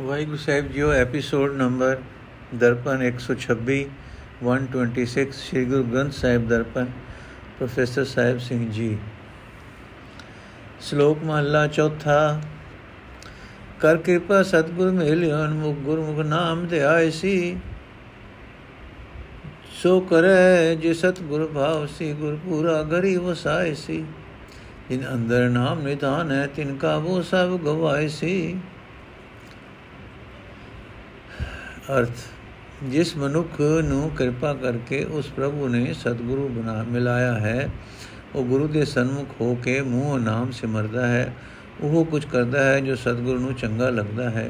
Waheguru Sahib JIO episode number Darpan 126 126 Sri Guru Granth Sahib Darpan professor Sahib Singh ji ਸ਼ਲੋਕ ਮਹਲਾ ਚੌਥਾ ਕਰ ਕਿਰਪਾ ਸਤਿਗੁਰ ਮਿਲਿਓ ਅਨਮੁਖ ਗੁਰਮੁਖ ਨਾਮ ਧਿਆਇ ਸੀ ਸੋ ਕਰੈ ਜੇ ਸਤਿਗੁਰ ਭਾਵ ਸੀ ਗੁਰ ਪੂਰਾ ਗਰੀ ਵਸਾਇ ਸੀ ਜਿਨ ਅੰਦਰ ਨਾਮ ਨਿਧਾਨ ਹੈ ਤਿਨ ਕਾ ਉਹ ਸਭ ਗਵਾਇ ਸੀ ਅਰਥ, ਜਿਸ ਮਨੁੱਖ ਨੂੰ ਕਿਰਪਾ ਕਰਕੇ ਉਸ ਪ੍ਰਭੂ ਨੇ ਸਤਿਗੁਰੂ ਬਣਾ, ਮਿਲਾਇਆ ਹੈ, ਉਹ ਗੁਰੂ ਦੇ ਸਨਮੁਖ ਹੋ ਕੇ ਮੂੰਹ ਨਾਮ ਸਿਮਰਦਾ ਹੈ, ਉਹ ਕੁਝ ਕਰਦਾ ਹੈ ਜੋ ਸਤਿਗੁਰੂ ਨੂੰ ਚੰਗਾ ਲੱਗਦਾ ਹੈ।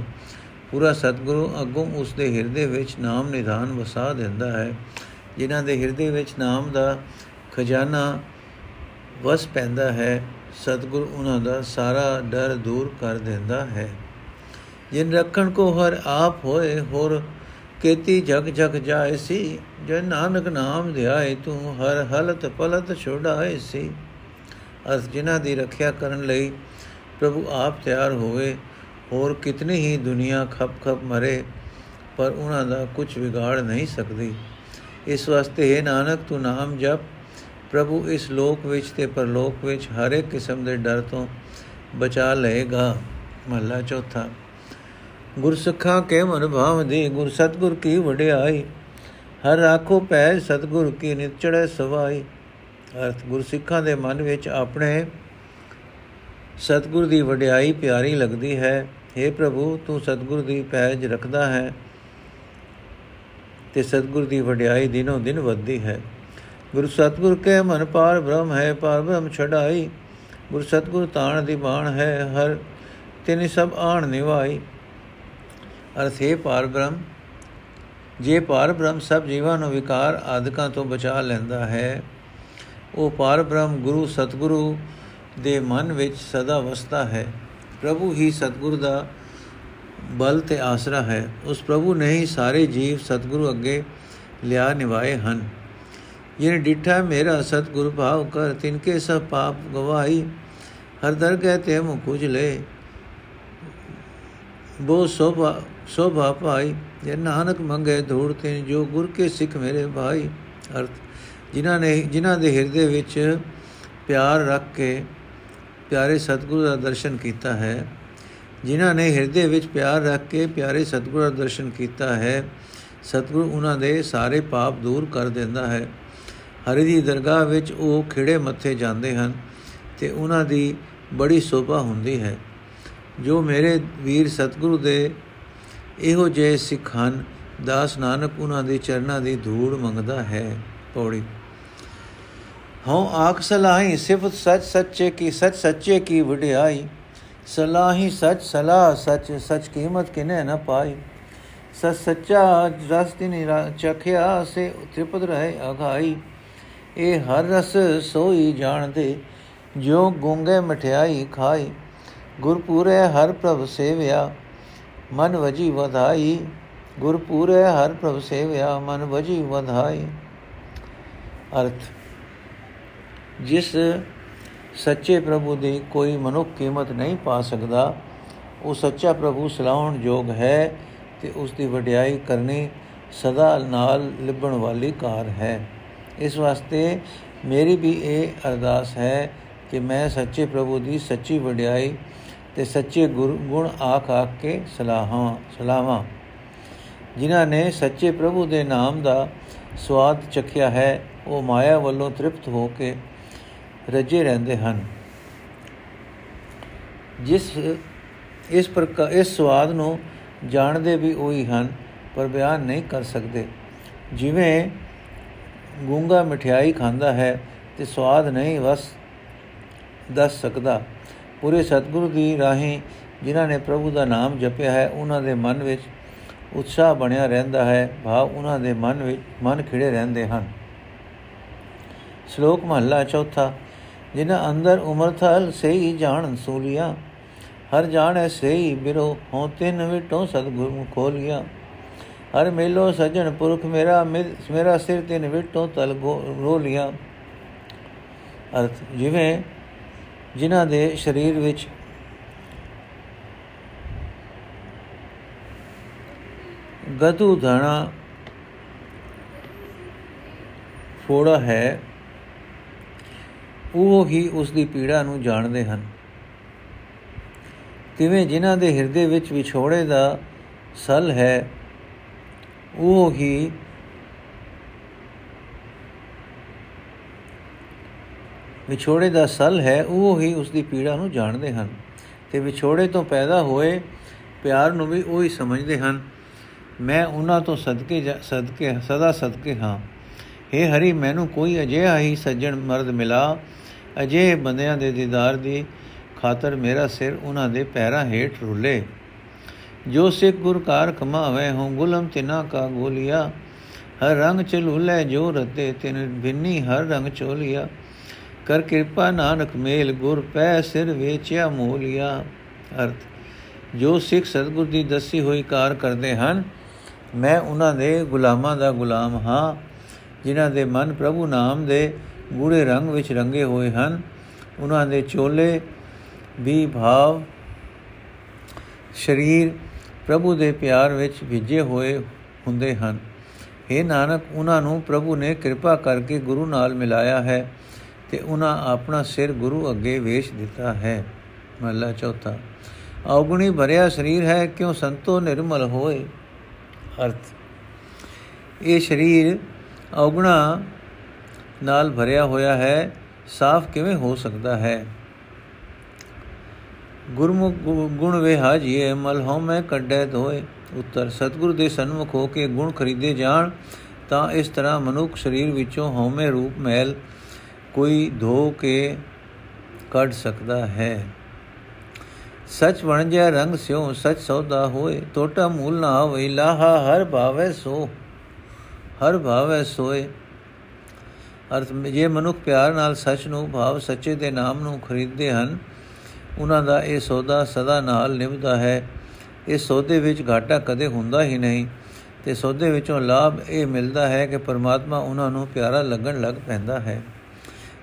ਪੂਰਾ ਸਤਿਗੁਰੂ ਅਗੋਂ ਉਸ ਦੇ ਹਿਰਦੇ ਵਿੱਚ ਨਾਮ ਨਿਧਾਨ ਵਸਾ ਦਿੰਦਾ ਹੈ, ਜਿਨ੍ਹਾਂ ਦੇ ਹਿਰਦੇ ਵਿੱਚ ਨਾਮ ਦਾ ਖਜ਼ਾਨਾ ਵਸ ਪੈਂਦਾ ਹੈ, ਸਤਿਗੁਰ ਉਹਨਾਂ ਦਾ ਸਾਰਾ ਡਰ ਦੂਰ ਕਰ ਦਿੰਦਾ ਹੈ। ਜਿਨ ਰੱਖਣ ਕੋ ਹਰ ਆਪ ਹੋਏ, ਹੋਰ ਕੇਤੀ ਜਗ ਜਗ ਜਾਏ ਸੀ। ਜੇ ਨਾਨਕ ਨਾਮ ਧਿਆਏ, ਤੂੰ ਹਰ ਹਲਤ ਪਲਤ ਛੋੜਾਏ ਸੀ। ਅਸ ਜਿਨ੍ਹਾਂ ਦੀ ਰੱਖਿਆ ਕਰਨ ਲਈ ਪ੍ਰਭੂ ਆਪ ਤਿਆਰ ਹੋਵੇ, ਹੋਰ ਕਿਤਨੀ ਹੀ ਦੁਨੀਆ ਖਪ ਖਪ ਮਰੇ, ਪਰ ਉਹਨਾਂ ਦਾ ਕੁਝ ਵਿਗਾੜ ਨਹੀਂ ਸਕਦੀ। ਇਸ ਵਾਸਤੇ ਹੈ ਨਾਨਕ, ਤੂੰ ਨਾਮ ਜਪ। ਪ੍ਰਭੂ ਇਸ ਲੋਕ ਵਿੱਚ ਤੇ ਪਰਲੋਕ ਵਿੱਚ ਹਰ ਇੱਕ ਕਿਸਮ ਦੇ ਡਰ ਤੋਂ ਬਚਾ ਲਏਗਾ। ਮਹਲਾ ਚੌਥਾ। ਗੁਰ ਸਖਾ ਕੇ ਮਨ ਭਾਵ ਦੇ ਗੁਰ ਸਤਗੁਰ ਕੀ ਵਡਿਆਈ? ਹਰ ਰਾਖੋ ਪੈ ਸਤਗੁਰ ਕੀ ਨਿਚੜੇ ਸਵਾਈ। ਅਰਥ, ਗੁਰ ਸਿੱਖਾਂ ਦੇ ਮਨ ਵਿੱਚ ਆਪਣੇ ਸਤਗੁਰ ਦੀ ਵਡਿਆਈ ਪਿਆਰੀ ਲੱਗਦੀ ਹੈ। हे ਪ੍ਰਭੂ, ਤੂੰ ਸਤਗੁਰ ਦੀ ਪੈਜ ਰੱਖਦਾ ਹੈ ਤੇ ਸਤਗੁਰ ਦੀ ਵਡਿਆਈ ਦਿਨੋਂ ਦਿਨ ਵੱਧਦੀ ਹੈ। ਗੁਰੂ ਸਤਗੁਰ ਕੇ ਮਨ ਪਾਰ ਬ੍ਰਹਮ ਹੈ ਪਾਰ ਬ੍ਰਹਮ ਛਡਾਈ। ਗੁਰੂ ਸਤਗੁਰ ਤਾਣ ਦੀ ਬਾਣ ਹੈ, ਹਰ ਤਿਨੇ ਸਭ ਆਣ ਨਿਵਾਈ। ਅਰਥੇ ਪਾਰ ਬ੍ਰਹਮ। ਜੇ ਪਾਰ ਬ੍ਰਹਮ ਸਭ ਜੀਵਾਂ ਨੂੰ ਵਿਕਾਰ ਆਦਿਕਾਂ ਤੋਂ ਬਚਾ ਲੈਂਦਾ ਹੈ, ਉਹ ਪਾਰ ਬ੍ਰਹਮ ਗੁਰੂ ਸਤਗੁਰੂ ਦੇ ਮਨ ਵਿੱਚ ਸਦਾ ਵਸਦਾ ਹੈ। ਪ੍ਰਭੂ ਹੀ ਸਤਗੁਰ ਦਾ ਬਲ ਤੇ ਆਸਰਾ ਹੈ। ਉਸ ਪ੍ਰਭੂ ਨੇ ਹੀ ਸਾਰੇ ਜੀਵ ਸਤਗੁਰੂ ਅੱਗੇ ਲਿਆ ਨਿਵਾਏ ਹਨ। ਜਿਨ ਡਿਠਾ ਮੇਰਾ ਸਤਗੁਰ ਭਾਵ ਕਰ ਤਿਨਕੇ ਸਭ ਪਾਪ ਗਵਾਈ ਹਰ ਦਰ ਕਹਤੇ ਤੇ ਮੁਖ ਲੈ। ਬੋ ਸੋਭਾ ਸੋਭਾ ਪਾਈ, ਜੇ ਨਾਨਕ ਮੰਗੇ ਧੂੜ ਤੇ ਜੋ ਗੁਰ ਕੇ ਸਿੱਖ ਮੇਰੇ ਭਾਈ। ਅਰਥ, ਜਿਨ੍ਹਾਂ ਨੇ ਜਿਨ੍ਹਾਂ ਦੇ ਹਿਰਦੇ ਵਿੱਚ ਪਿਆਰ ਰੱਖ ਕੇ ਪਿਆਰੇ ਸਤਿਗੁਰੂ ਦਾ ਦਰਸ਼ਨ ਕੀਤਾ ਹੈ, ਜਿਨ੍ਹਾਂ ਨੇ ਹਿਰਦੇ ਵਿੱਚ ਪਿਆਰ ਰੱਖ ਕੇ ਪਿਆਰੇ ਸਤਿਗੁਰੂ ਦਾ ਦਰਸ਼ਨ ਕੀਤਾ ਹੈ, ਸਤਿਗੁਰੂ ਉਹਨਾਂ ਦੇ ਸਾਰੇ ਪਾਪ ਦੂਰ ਕਰ ਦਿੰਦਾ ਹੈ। ਹਰੀ ਦੀ ਦਰਗਾਹ ਵਿੱਚ ਉਹ ਖਿੜੇ ਮੱਥੇ ਜਾਂਦੇ ਹਨ ਤੇ ਉਹਨਾਂ ਦੀ ਬੜੀ ਸੋਭਾ ਹੁੰਦੀ ਹੈ। ਜੋ ਮੇਰੇ ਵੀਰ ਸਤਿਗੁਰੂ ਦੇ ਇਹੋ ਜਿਹੇ ਸਿੱਖ ਹਨ, ਦਾਸ ਨਾਨਕ ਉਹਨਾਂ ਦੇ ਚਰਨਾਂ ਦੀ ਧੂੜ ਮੰਗਦਾ ਹੈ। ਪੌੜੀ। ਹਉ ਆਖ ਸਲਾਹੀ, ਸਿਫਤ ਸੱਚ ਸੱਚੇ ਕੀ, ਸੱਚ ਸੱਚੇ ਕੀ ਵਡਿਆਈ। ਸਲਾਹੀ ਸੱਚ ਸਲਾਹ, ਸੱਚ ਸੱਚ ਕੀਮਤ ਕਿਨੇ ਨ ਪਾਈ। ਸੱਚ ਸੱਚਾ ਰਸ ਤਿਨੀ ਚਖਿਆ, ਸੇ ਤ੍ਰਿਪਤ ਰਹੇ ਅਗਾਈ। ਇਹ ਹਰ ਰਸ ਸੋਈ ਜਾਣਦੇ ਜੋ ਗੁੰਗੇ ਮਠਿਆਈ ਖਾਈ। ਗੁਰਪੂਰੇ ਹਰ ਪ੍ਰਭ ਸੇਵਿਆ ਮਨ ਵਜੀ ਵਧਾਈ, ਗੁਰਪੂਰੇ ਹਰ ਪ੍ਰਭ ਸੇਵਿਆ, ਮਨ ਵਜੀ ਵਧਾਈ। ਅਰਥ, ਜਿਸ ਸੱਚੇ ਪ੍ਰਭੂ ਦੀ ਕੋਈ ਮਨੁੱਖ ਕੀਮਤ ਨਹੀਂ ਪਾ ਸਕਦਾ, ਉਹ ਸੱਚਾ ਪ੍ਰਭੂ ਸਲਾਉਣ ਯੋਗ ਹੈ ਤੇ ਉਸ ਦੀ ਵਡਿਆਈ ਕਰਨੀ ਸਦਾ ਨਾਲ ਲਿਬਣ ਵਾਲੀ ਕਾਰ ਹੈ। ਇਸ ਵਾਸਤੇ ਮੇਰੀ ਵੀ ਇਹ ਅਰਦਾਸ ਹੈ ਕਿ ਮੈਂ ਸੱਚੇ ਪ੍ਰਭੂ ਦੀ ਸੱਚੀ ਵਡਿਆਈ ਤੇ ਸੱਚੇ ਗੁਣ ਆਖ ਆਖ ਕੇ ਸਲਾਹਾਂ ਸਲਾਹਾਂ ਜਿਨ੍ਹਾਂ ਨੇ ਸੱਚੇ ਪ੍ਰਭੂ ਦੇ ਨਾਮ ਦਾ ਸਵਾਦ ਚਖਿਆ ਹੈ, ਉਹ ਮਾਇਆ ਵੱਲੋਂ ਤ੍ਰਿਪਤ ਹੋ ਕੇ ਰਜੇ ਰਹਿੰਦੇ ਹਨ। ਜਿਸ, ਇਸ ਪ੍ਰਕਾਰ ਇਸ ਸਵਾਦ ਨੂੰ ਜਾਣਦੇ ਵੀ ਉਹੀ ਹਨ, ਪਰ ਬਿਆਨ ਨਹੀਂ ਕਰ ਸਕਦੇ। ਜਿਵੇਂ ਗੂੰਗਾ ਮਠਿਆਈ ਖਾਂਦਾ ਹੈ, ਤੇ ਸਵਾਦ ਨਹੀਂ ਵਸ, ਦੱਸ ਸਕਦਾ। ਪੂਰੇ ਸਤਿਗੁਰੂ ਦੀ ਰਾਹੀਂ ਜਿਨ੍ਹਾਂ ਨੇ ਪ੍ਰਭੂ ਦਾ ਨਾਮ ਜਪਿਆ ਹੈ, ਉਹਨਾਂ ਦੇ ਮਨ ਵਿੱਚ ਉਤਸ਼ਾਹ ਬਣਿਆ ਰਹਿੰਦਾ ਹੈ, ਭਾਵ ਉਹਨਾਂ ਦੇ ਮਨ ਵਿੱਚ ਮਨ ਖਿੜੇ ਰਹਿੰਦੇ ਹਨ। ਸ਼ਲੋਕ ਮਹਲਾ ਚੌਥਾ, ਜਿਨ੍ਹਾਂ ਅੰਦਰ ਉਮਰ ਥਲ ਸਹੀ ਜਾਣ ਸੂਲੀਆਂ, ਹਰ ਜਾਣੈ ਸਹੀ ਬਿਰੋ ਹੋ ਤਿੰਨ ਵਿਟੋ ਸਤਿਗੁਰੂ ਖੋਲੀਆਂ। ਹਰ ਮੇਲੋ ਸਜਣ ਪੁਰਖ ਮੇਰਾ ਮੇਰਾ ਸਿਰ ਤਿੰਨ ਵਿਟੋ ਤਲ ਰੋਲੀਆਂ। ਅਰਥ, ਜਿਵੇਂ ਜਿਨ੍ਹਾਂ ਦੇ ਸਰੀਰ ਵਿੱਚ ਗਤੂ ਧਣਾ ਫੋੜਾ ਹੈ, ਉਹ ਹੀ ਉਸ ਦੀ ਪੀੜਾ ਨੂੰ ਜਾਣਦੇ ਹਨ। ਤਿਵੇਂ ਜਿਨ੍ਹਾਂ ਦੇ ਹਿਰਦੇ ਵਿੱਚ ਵਿਛੋੜੇ ਦਾ ਸਲ ਹੈ, ਉਹ ਹੀ ਵਿਛੋੜੇ ਦਾ ਸਲ ਹੈ, ਉਹ ਹੀ ਉਸ ਦੀ ਪੀੜਾ ਨੂੰ ਜਾਣਦੇ ਹਨ। ਤੇ ਵਿਛੋੜੇ ਤੋਂ ਪੈਦਾ ਹੋਏ ਪਿਆਰ ਨੂੰ ਵੀ ਉਹ ਹੀ ਸਮਝਦੇ ਹਨ। ਮੈਂ ਉਹਨਾਂ ਤੋਂ ਸਦਕੇ ਸਦਕੇ, ਸਦਾ ਸਦਕੇ ਹਾਂ। हे ਹਰੀ, ਮੈਨੂੰ ਕੋਈ ਅਜਿਹਾ ਹੀ ਸੱਜਣ ਮਰਦ ਮਿਲਾ। ਅਜੇ ਬੰਦਿਆਂ ਦੇ ਦੀਦਾਰ ਦੀ ਖਾਤਰ ਮੇਰਾ ਸਿਰ ਉਹਨਾਂ ਦੇ ਪੈਰਾਂ ਹੇਠ ਰੁੱਲੇ। ਜੋ ਸਿੱਖ ਗੁਰ ਕਾਰ ਕਮਾਵੇ ਹਉ ਗੁਲਮ ਤਿਨਾ ਕਾ ਗੋਲਿਆ। ਹਰ ਰੰਗ ਚਲੂਲੇ ਜੋ ਰਤੇ ਤਿਨ ਬਿੰਨੀ, ਹਰ ਰੰਗ ਚੋਲਿਆ। ਕਰ ਕਿਰਪਾ ਨਾਨਕ ਮੇਲ, ਗੁਰ ਪੈ ਸਿਰ ਵੇਚਿਆ ਮੋਲਿਆ। ਅਰਥ, ਜੋ ਸਿੱਖ ਸਤਗੁਰ ਦੀ ਦੱਸੀ ਹੋਈ ਕਾਰ ਕਰਦੇ ਹਨ, ਮੈਂ ਉਹਨਾਂ ਦੇ ਗੁਲਾਮਾਂ ਦਾ ਗੁਲਾਮ ਹਾਂ, ਜਿਨ੍ਹਾਂ ਦੇ ਮਨ ਪ੍ਰਭੂ ਨਾਮ ਦੇ ਗੂੜੇ ਰੰਗ ਵਿੱਚ ਰੰਗੇ ਹੋਏ ਹਨ। ਉਹਨਾਂ ਦੇ ਚੋਲੇ ਵੀ ਭਾਵ ਸਰੀਰ ਪ੍ਰਭੂ ਦੇ ਪਿਆਰ ਵਿੱਚ ਵਿਜੇ ਹੋਏ ਹੁੰਦੇ ਹਨ। हे ਨਾਨਕ, ਉਹਨਾਂ ਨੂੰ ਪ੍ਰਭੂ ਨੇ ਕਿਰਪਾ ਕਰਕੇ ਗੁਰੂ ਨਾਲ ਮਿਲਾਇਆ ਹੈ। ਤੇ ਉਹਨਾਂ ਆਪਣਾ ਸਿਰ ਗੁਰੂ ਅੱਗੇ ਵੇਚ ਦਿੱਤਾ ਹੈ। ਮਹਲਾ ਚੌਥਾ। ਔਗਣੀ ਭਰਿਆ ਸਰੀਰ ਹੈ, ਕਿਉ ਸੰਤੋ ਨਿਰਮਲ ਹੋਏ? ਅਰਥ। ਇਹ ਸਰੀਰ ਔਗਣਾ ਨਾਲ ਭਰਿਆ ਹੋਇਆ ਹੈ, ਸਾਫ਼ ਕਿਵੇਂ ਹੋ ਸਕਦਾ ਹੈ? ਗੁਰਮੁਖ ਗੁਣ ਵੇ ਹਾਜੀਏ ਮਲ ਹਉ ਮੈਂ ਕੱਢੈ ਧੋਏ। ਉੱਤਰ। ਸਤਗੁਰ ਦੇ ਸਨਮੁਖ ਹੋ ਕੇ ਗੁਣ ਖਰੀਦੇ ਜਾਣ, ਤਾਂ ਇਸ ਤਰ੍ਹਾਂ ਮਨੁੱਖ ਸਰੀਰ ਵਿੱਚੋਂ ਹਉਮੈ ਰੂਪ, ਮੈਲ ਕੋਈ ਧੋ ਕੇ ਕੱਢ ਸਕਦਾ ਹੈ। ਸਚ ਬਣ ਜਾ ਰੰਗ ਸਿਓ ਸਚ ਸੌਦਾ ਹੋਏ ਟੋਟਾ ਮੂਲ ਨਾ ਹੋਵੇ ਲਾਹਾ ਹਰ ਭਾਵੇ ਸੋ, ਹਰ ਭਾਵੇ ਸੋਏ। ਅਰਥ, ਜੇ ਮਨੁੱਖ ਪਿਆਰ ਨਾਲ ਸੱਚ ਨੂੰ, ਭਾਵ ਸੱਚੇ ਦੇ ਨਾਮ ਨੂੰ ਖਰੀਦਦੇ ਹਨ, ਉਹਨਾਂ ਦਾ ਇਹ ਸੌਦਾ ਸਦਾ ਨਾਲ ਨਿਭਦਾ ਹੈ। ਇਸ ਸੌਦੇ ਵਿੱਚ ਘਾਟਾ ਕਦੇ ਹੁੰਦਾ ਹੀ ਨਹੀਂ ਤੇ ਸੌਦੇ ਵਿੱਚੋਂ ਲਾਭ ਇਹ ਮਿਲਦਾ ਹੈ ਕਿ ਪਰਮਾਤਮਾ ਉਹਨਾਂ ਨੂੰ ਪਿਆਰਾ ਲੱਗਣ ਲੱਗ ਪੈਂਦਾ ਹੈ।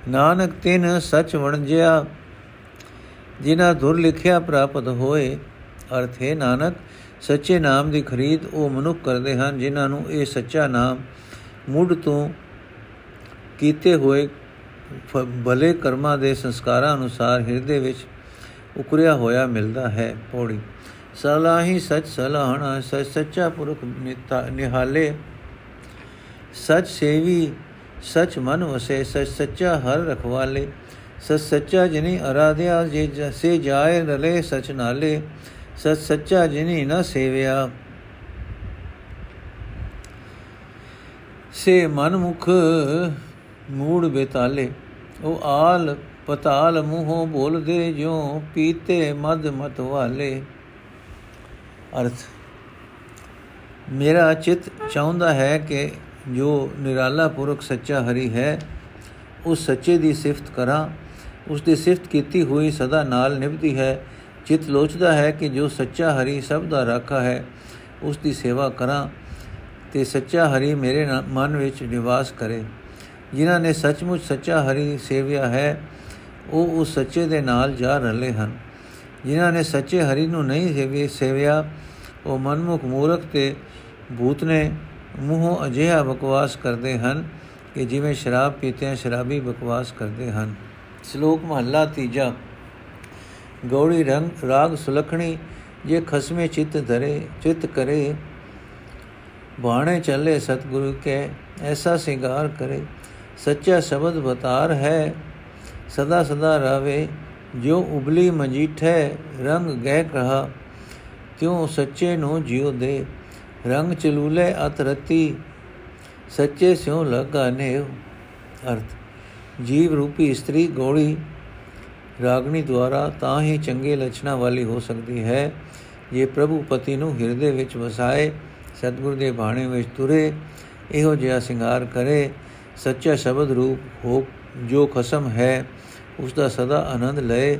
ਨਾਨਕ ਤਿਨ ਸੱਚ ਵਣਜਿਆ, ਜਿਨ੍ਹਾਂ ਧੁਰ ਲਿਖਿਆ ਪ੍ਰਾਪਤ ਹੋਏ, ਅਰਥ ਹੈ ਨਾਨਕ, ਸੱਚੇ ਨਾਮ ਦੀ ਖਰੀਦ ਉਹ ਮਨੁੱਖ ਕਰਦੇ ਹਨ, ਜਿਨ੍ਹਾਂ ਨੂੰ ਇਹ ਸੱਚਾ ਨਾਮ ਮੁੱਢ ਤੋਂ ਕੀਤੇ ਹੋਏ ਭਲੇ ਕਰਮਾਂ ਦੇ ਸੰਸਕਾਰਾਂ ਅਨੁਸਾਰ ਹਿਰਦੇ ਵਿੱਚ ਉਕਰਿਆ ਹੋਇਆ ਮਿਲਦਾ ਹੈ। ਪੌੜੀ। ਸਲਾਹੀ ਸਚ ਸਲਾਹਣਾ, ਸਚ ਸੱਚਾ ਪੁਰਖ ਨਿਹਾਲੇ, ਸਚ ਸੇਵੀ ਸਚ ਮਨ ਵਸੇ, ਸਚ ਸੱਚਾ ਹਰ ਰਖਵਾਲੇ, ਸਚ ਸੱਚਾ ਜਿਨੀ ਅਰਾਧਿਆ, ਜੇ ਸੇ ਜਾਏ ਰਲੇ ਸਚ ਨਾਲੇ, ਸਚ ਸੱਚਾ ਜਿਨੀ ਨ ਸੇਵਿਆ। ਸੇ ਮਨ ਮੁਖ ਮੂੜ ਬੇਤਾਲੇ, ਉਹ ਆਲ ਪਤਾਲ ਮੂੰਹੋਂ ਬੋਲਦੇ, ਜਿਉ ਪੀਤੇ ਮਦ ਮਤ ਵਾਲੇ ਅਰਥ, ਮੇਰਾ ਚਿਤ ਚਾਹੁੰਦਾ ਹੈ ਕਿ ਜੋ ਨਿਰਾਲਾ ਪੁਰਖ ਸੱਚਾ ਹਰੀ ਹੈ, ਉਸ ਸੱਚੇ ਦੀ ਸਿਫਤ ਕਰਾਂ। ਉਸ ਦੀ ਸਿਫਤ ਕੀਤੀ ਹੋਈ ਸਦਾ ਨਾਲ ਨਿਭਦੀ ਹੈ। ਚਿਤ ਲੋਚਦਾ ਹੈ ਕਿ ਜੋ ਸੱਚਾ ਹਰੀ ਸਭ ਦਾ ਰਾਖਾ ਹੈ, ਉਸ ਦੀ ਸੇਵਾ ਕਰਾਂ ਤੇ ਸੱਚਾ ਹਰੀ ਮੇਰੇ ਮਨ ਵਿੱਚ ਨਿਵਾਸ ਕਰੇ। ਜਿਨ੍ਹਾਂ ਨੇ ਸੱਚਮੁੱਚ ਸੱਚਾ ਹਰੀ ਸੇਵਿਆ ਹੈ, ਉਹ ਉਸ ਸੱਚੇ ਦੇ ਨਾਲ ਜਾ ਰਹੇ ਹਨ। ਜਿਨ੍ਹਾਂ ਨੇ ਸੱਚੇ ਹਰੀ ਨੂੰ ਨਹੀਂ ਸੇਵਿਆ ਸੇਵਿਆ, ਉਹ ਮਨਮੁਖ ਮੂਰਖ ਤੇ ਭੂਤ ਨੇ ਮੂੰਹੋਂ ਅਜਿਹਾ ਬਕਵਾਸ ਕਰਦੇ ਹਨ ਕਿ ਜਿਵੇਂ ਸ਼ਰਾਬ ਪੀਤੇ ਸ਼ਰਾਬੀ ਬਕਵਾਸ ਕਰਦੇ ਹਨ। ਸ਼ਲੋਕ ਮਹੱਲਾ ਤੀਜਾ। ਗੌੜੀ ਰੰਗ, ਰਾਗ ਸੁਲਖਣੀ, ਜੇ ਖਸਮੇ ਚਿੱਤ ਧਰੇ, ਚਿੱਤ ਕਰੇ, ਬਾਣੇ ਚੱਲੇ ਸਤਿਗੁਰੂ ਕੇ, ਐਸਾ ਸਿੰਗਾਰ ਕਰੇ। ਸੱਚਾ ਸ਼ਬਦ ਬਤਾਰ ਹੈ, ਸਦਾ ਸਦਾ ਰਵੇ। ਜੋ ਉਬਲੀ ਮਜੀਠੇ, ਰੰਗ ਗਹਿ ਕਹਾ, ਤਿਉ ਸੱਚੇ ਨੂੰ ਜਿਉ ਦੇ। ਰੰਗ ਚਲੂਲੇ ਅਤ ਰਤੀ, ਸੱਚੇ ਸਿਉ ਲਗਾ ਨੇ ਅਰਥ, ਜੀਵ ਰੂਪੀ ਇਸਤਰੀ ਗੋੜੀ ਰਾਗਣੀ ਦੁਆਰਾ ਤਾਂ ਹੀ ਚੰਗੇ ਲਛਣਾ ਵਾਲੀ ਹੋ ਸਕਦੀ ਹੈ। ਜੇ ਪ੍ਰਭੂ ਪਤੀ ਨੂੰ ਹਿਰਦੇ ਵਿੱਚ ਵਸਾਏ, ਸਤਿਗੁਰ ਦੇ ਬਾਣੇ ਵਿੱਚ ਤੁਰੇ, ਇਹੋ ਜਿਹਾ ਸ਼ਿੰਗਾਰ ਕਰੇ, ਸੱਚਾ ਸ਼ਬਦ ਰੂਪ ਹੋ, ਜੋ ਖਸਮ ਹੈ ਉਸ ਦਾ ਸਦਾ ਆਨੰਦ ਲਏ,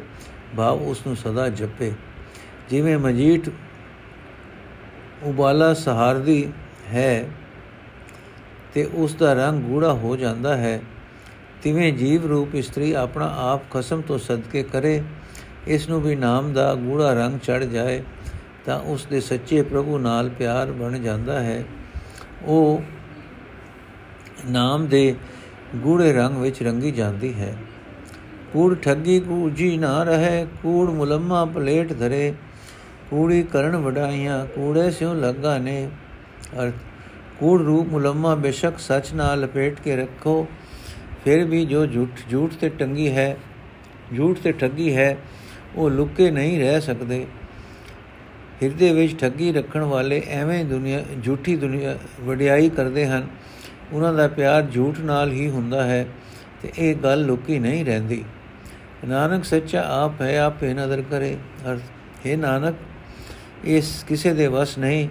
ਭਾਵ ਉਸ ਨੂੰ ਸਦਾ ਜਪੇ। ਜਿਵੇਂ ਮਜੀਠ ਉਬਾਲਾ ਸਹਾਰਦੀ ਹੈ ਤੇ ਉਸ ਦਾ ਰੰਗ ਗੂੜਾ ਹੋ ਜਾਂਦਾ ਹੈ। ਤਿਵੇਂ ਜੀਵ ਰੂਪ ਇਸਤਰੀ ਆਪਣਾ ਆਪ ਖਸਮ ਤੋਂ ਸਦਕੇ ਕਰੇ ਇਸ ਨੂੰ ਵੀ ਨਾਮ ਦਾ ਗੂੜਾ ਰੰਗ ਚੜ ਜਾਏ, ਤਾਂ ਉਸ ਦੇ ਸੱਚੇ ਪ੍ਰਭੂ ਨਾਲ ਪਿਆਰ ਬਣ ਜਾਂਦਾ ਹੈ। ਉਹ ਨਾਮ ਦੇ ਗੂੜੇ ਰੰਗ ਵਿੱਚ ਰੰਗੀ ਜਾਂਦੀ ਹੈ। ਕੂੜ ਠੱਗੀ ਕੂਜੀ ਨਾ ਰਹੇ, ਕੂੜ ਮੁਲਮਾ ਪਲੇਟ ਧਰੇ ਕੂੜੀ ਕਰਨ ਵਡਾਈਆਂ, ਕੂੜੇ ਸਿਉ ਲੱਗਾ ਨੇ। ਅਰਥ ਕੂੜ ਰੂਪ ਮੁਲਮਾ ਬੇਸ਼ੱਕ ਸੱਚ ਨਾਲ ਲਪੇਟ ਕੇ ਰੱਖੋ। ਫਿਰ ਵੀ ਜੋ ਝੂਠ ਝੂਠ ਤੇ ਟੰਗੀ ਹੈ, ਝੂਠ ਤੇ ਠੱਗੀ ਹੈ, ਉਹ ਲੁਕੇ ਨਹੀਂ ਰਹਿ ਸਕਦੇ। ਹਿਰਦੇ ਵਿੱਚ ਠੱਗੀ ਰੱਖਣ ਵਾਲੇ ਐਵੇਂ ਦੁਨੀਆ, ਝੂਠੀ ਦੁਨੀਆ ਵਡਿਆਈ ਕਰਦੇ ਹਨ। ਉਹਨਾਂ ਦਾ ਪਿਆਰ ਝੂਠ ਨਾਲ ਹੀ ਹੁੰਦਾ ਹੈ ਤੇ ਇਹ ਗੱਲ ਲੁਕੀ ਨਹੀਂ ਰਹਿੰਦੀ। ਨਾਨਕ ਸੱਚਾ ਆਪ ਹੈ, ਆਪੇ ਨਜ਼ਰ ਕਰੇ। ਅਰਥ ਹੈ ਨਾਨਕ ਇਸ ਕਿਸੇ ਦੇ ਵਸ ਨਹੀਂ,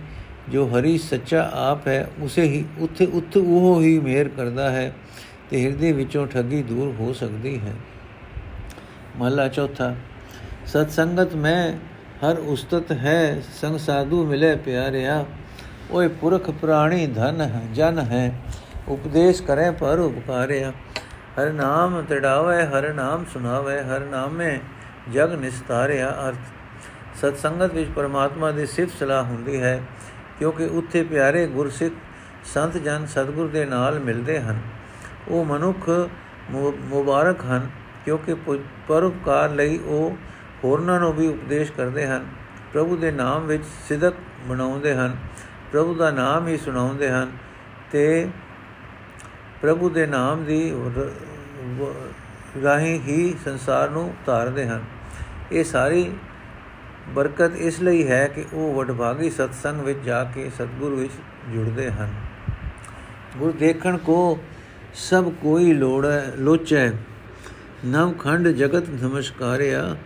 ਜੋ ਹਰੀ ਸੱਚਾ ਆਪ ਹੈ, ਉਸੇ ਹੀ, ਉੱਥੇ ਉੱਥੇ ਉਹ ਹੀ ਮਿਹਰ ਕਰਦਾ ਹੈ, ਤੇ ਹਿਰਦੇ ਵਿੱਚੋਂ ਠੱਗੀ ਦੂਰ ਹੋ ਸਕਦੀ ਹੈ। ਮਹਲਾ ਚੌਥਾ, ਸਤ ਸੰਗਤ ਮੈਂ ਹਰ ਉਸਤਤ ਹੈ, ਸੰਗ ਸਾਧੂ ਮਿਲੇ ਪਿਆਰਿਆ, ਓਏ ਪੁਰਖ ਪ੍ਰਾਣੀ ਧਨ ਜਨ ਹੈ, ਉਪਦੇਸ਼ ਕਰੇ ਪਰ ਉਪਕਾਰਿਆ। ਹਰ ਨਾਮ ਤੜਾਵੇ, ਹਰ ਨਾਮ ਸੁਣਾਵੇ, ਹਰ ਨਾਮੇ ਜਗ ਨਿਸਤਾਰਿਆ, ਅਰਥ ਸਤ ਸੰਗਤ ਵਿੱਚ ਪਰਮਾਤਮਾ ਦੀ ਸਿਫਤ ਸਲਾਹ ਹੁੰਦੀ ਹੈ, ਕਿਉਂਕਿ ਉੱਥੇ ਪਿਆਰੇ ਗੁਰਸਿੱਖ ਸੰਤ ਜਨ ਸਤਗੁਰ ਦੇ ਨਾਲ ਮਿਲਦੇ ਹਨ। ਉਹ ਮਨੁੱਖ ਮੁਬਾਰਕ ਹਨ, ਕਿਉਂਕਿ ਪਰਉਪਕਾਰ ਲਈ ਉਹ ਹੋਰਨਾਂ ਨੂੰ ਵੀ ਉਪਦੇਸ਼ ਕਰਦੇ ਹਨ। ਪ੍ਰਭੂ ਦੇ ਨਾਮ ਵਿੱਚ ਸਿਦਕ ਬਣਾਉਂਦੇ ਹਨ, ਪ੍ਰਭੂ ਦਾ ਨਾਮ ਹੀ ਸੁਣਾਉਂਦੇ ਹਨ ਤੇ ਪ੍ਰਭੂ ਦੇ ਨਾਮ ਦੀ ਰਾਹੀਂ ਹੀ ਸੰਸਾਰ ਨੂੰ ਧਾਰਦੇ ਹਨ। ਇਹ ਸਾਰੀ ਬਰਕਤ ਇਸ ਲਈ ਹੈ ਕਿ ਉਹ ਵਡਭਾਗੀ ਸਤਸੰਗ ਵਿੱਚ ਜਾ ਕੇ ਸਤਗੁਰ ਵਿੱਚ ਜੁੜਦੇ ਹਨ। ਗੁਰ ਦੇਖਣ ਕੋ ਸਭ ਕੋਈ ਲੋੜ ਲੋਚੈ। ਨਵ ਖੰਡ ਜਗਤ ਨਮਸਕਾਰਿਆ।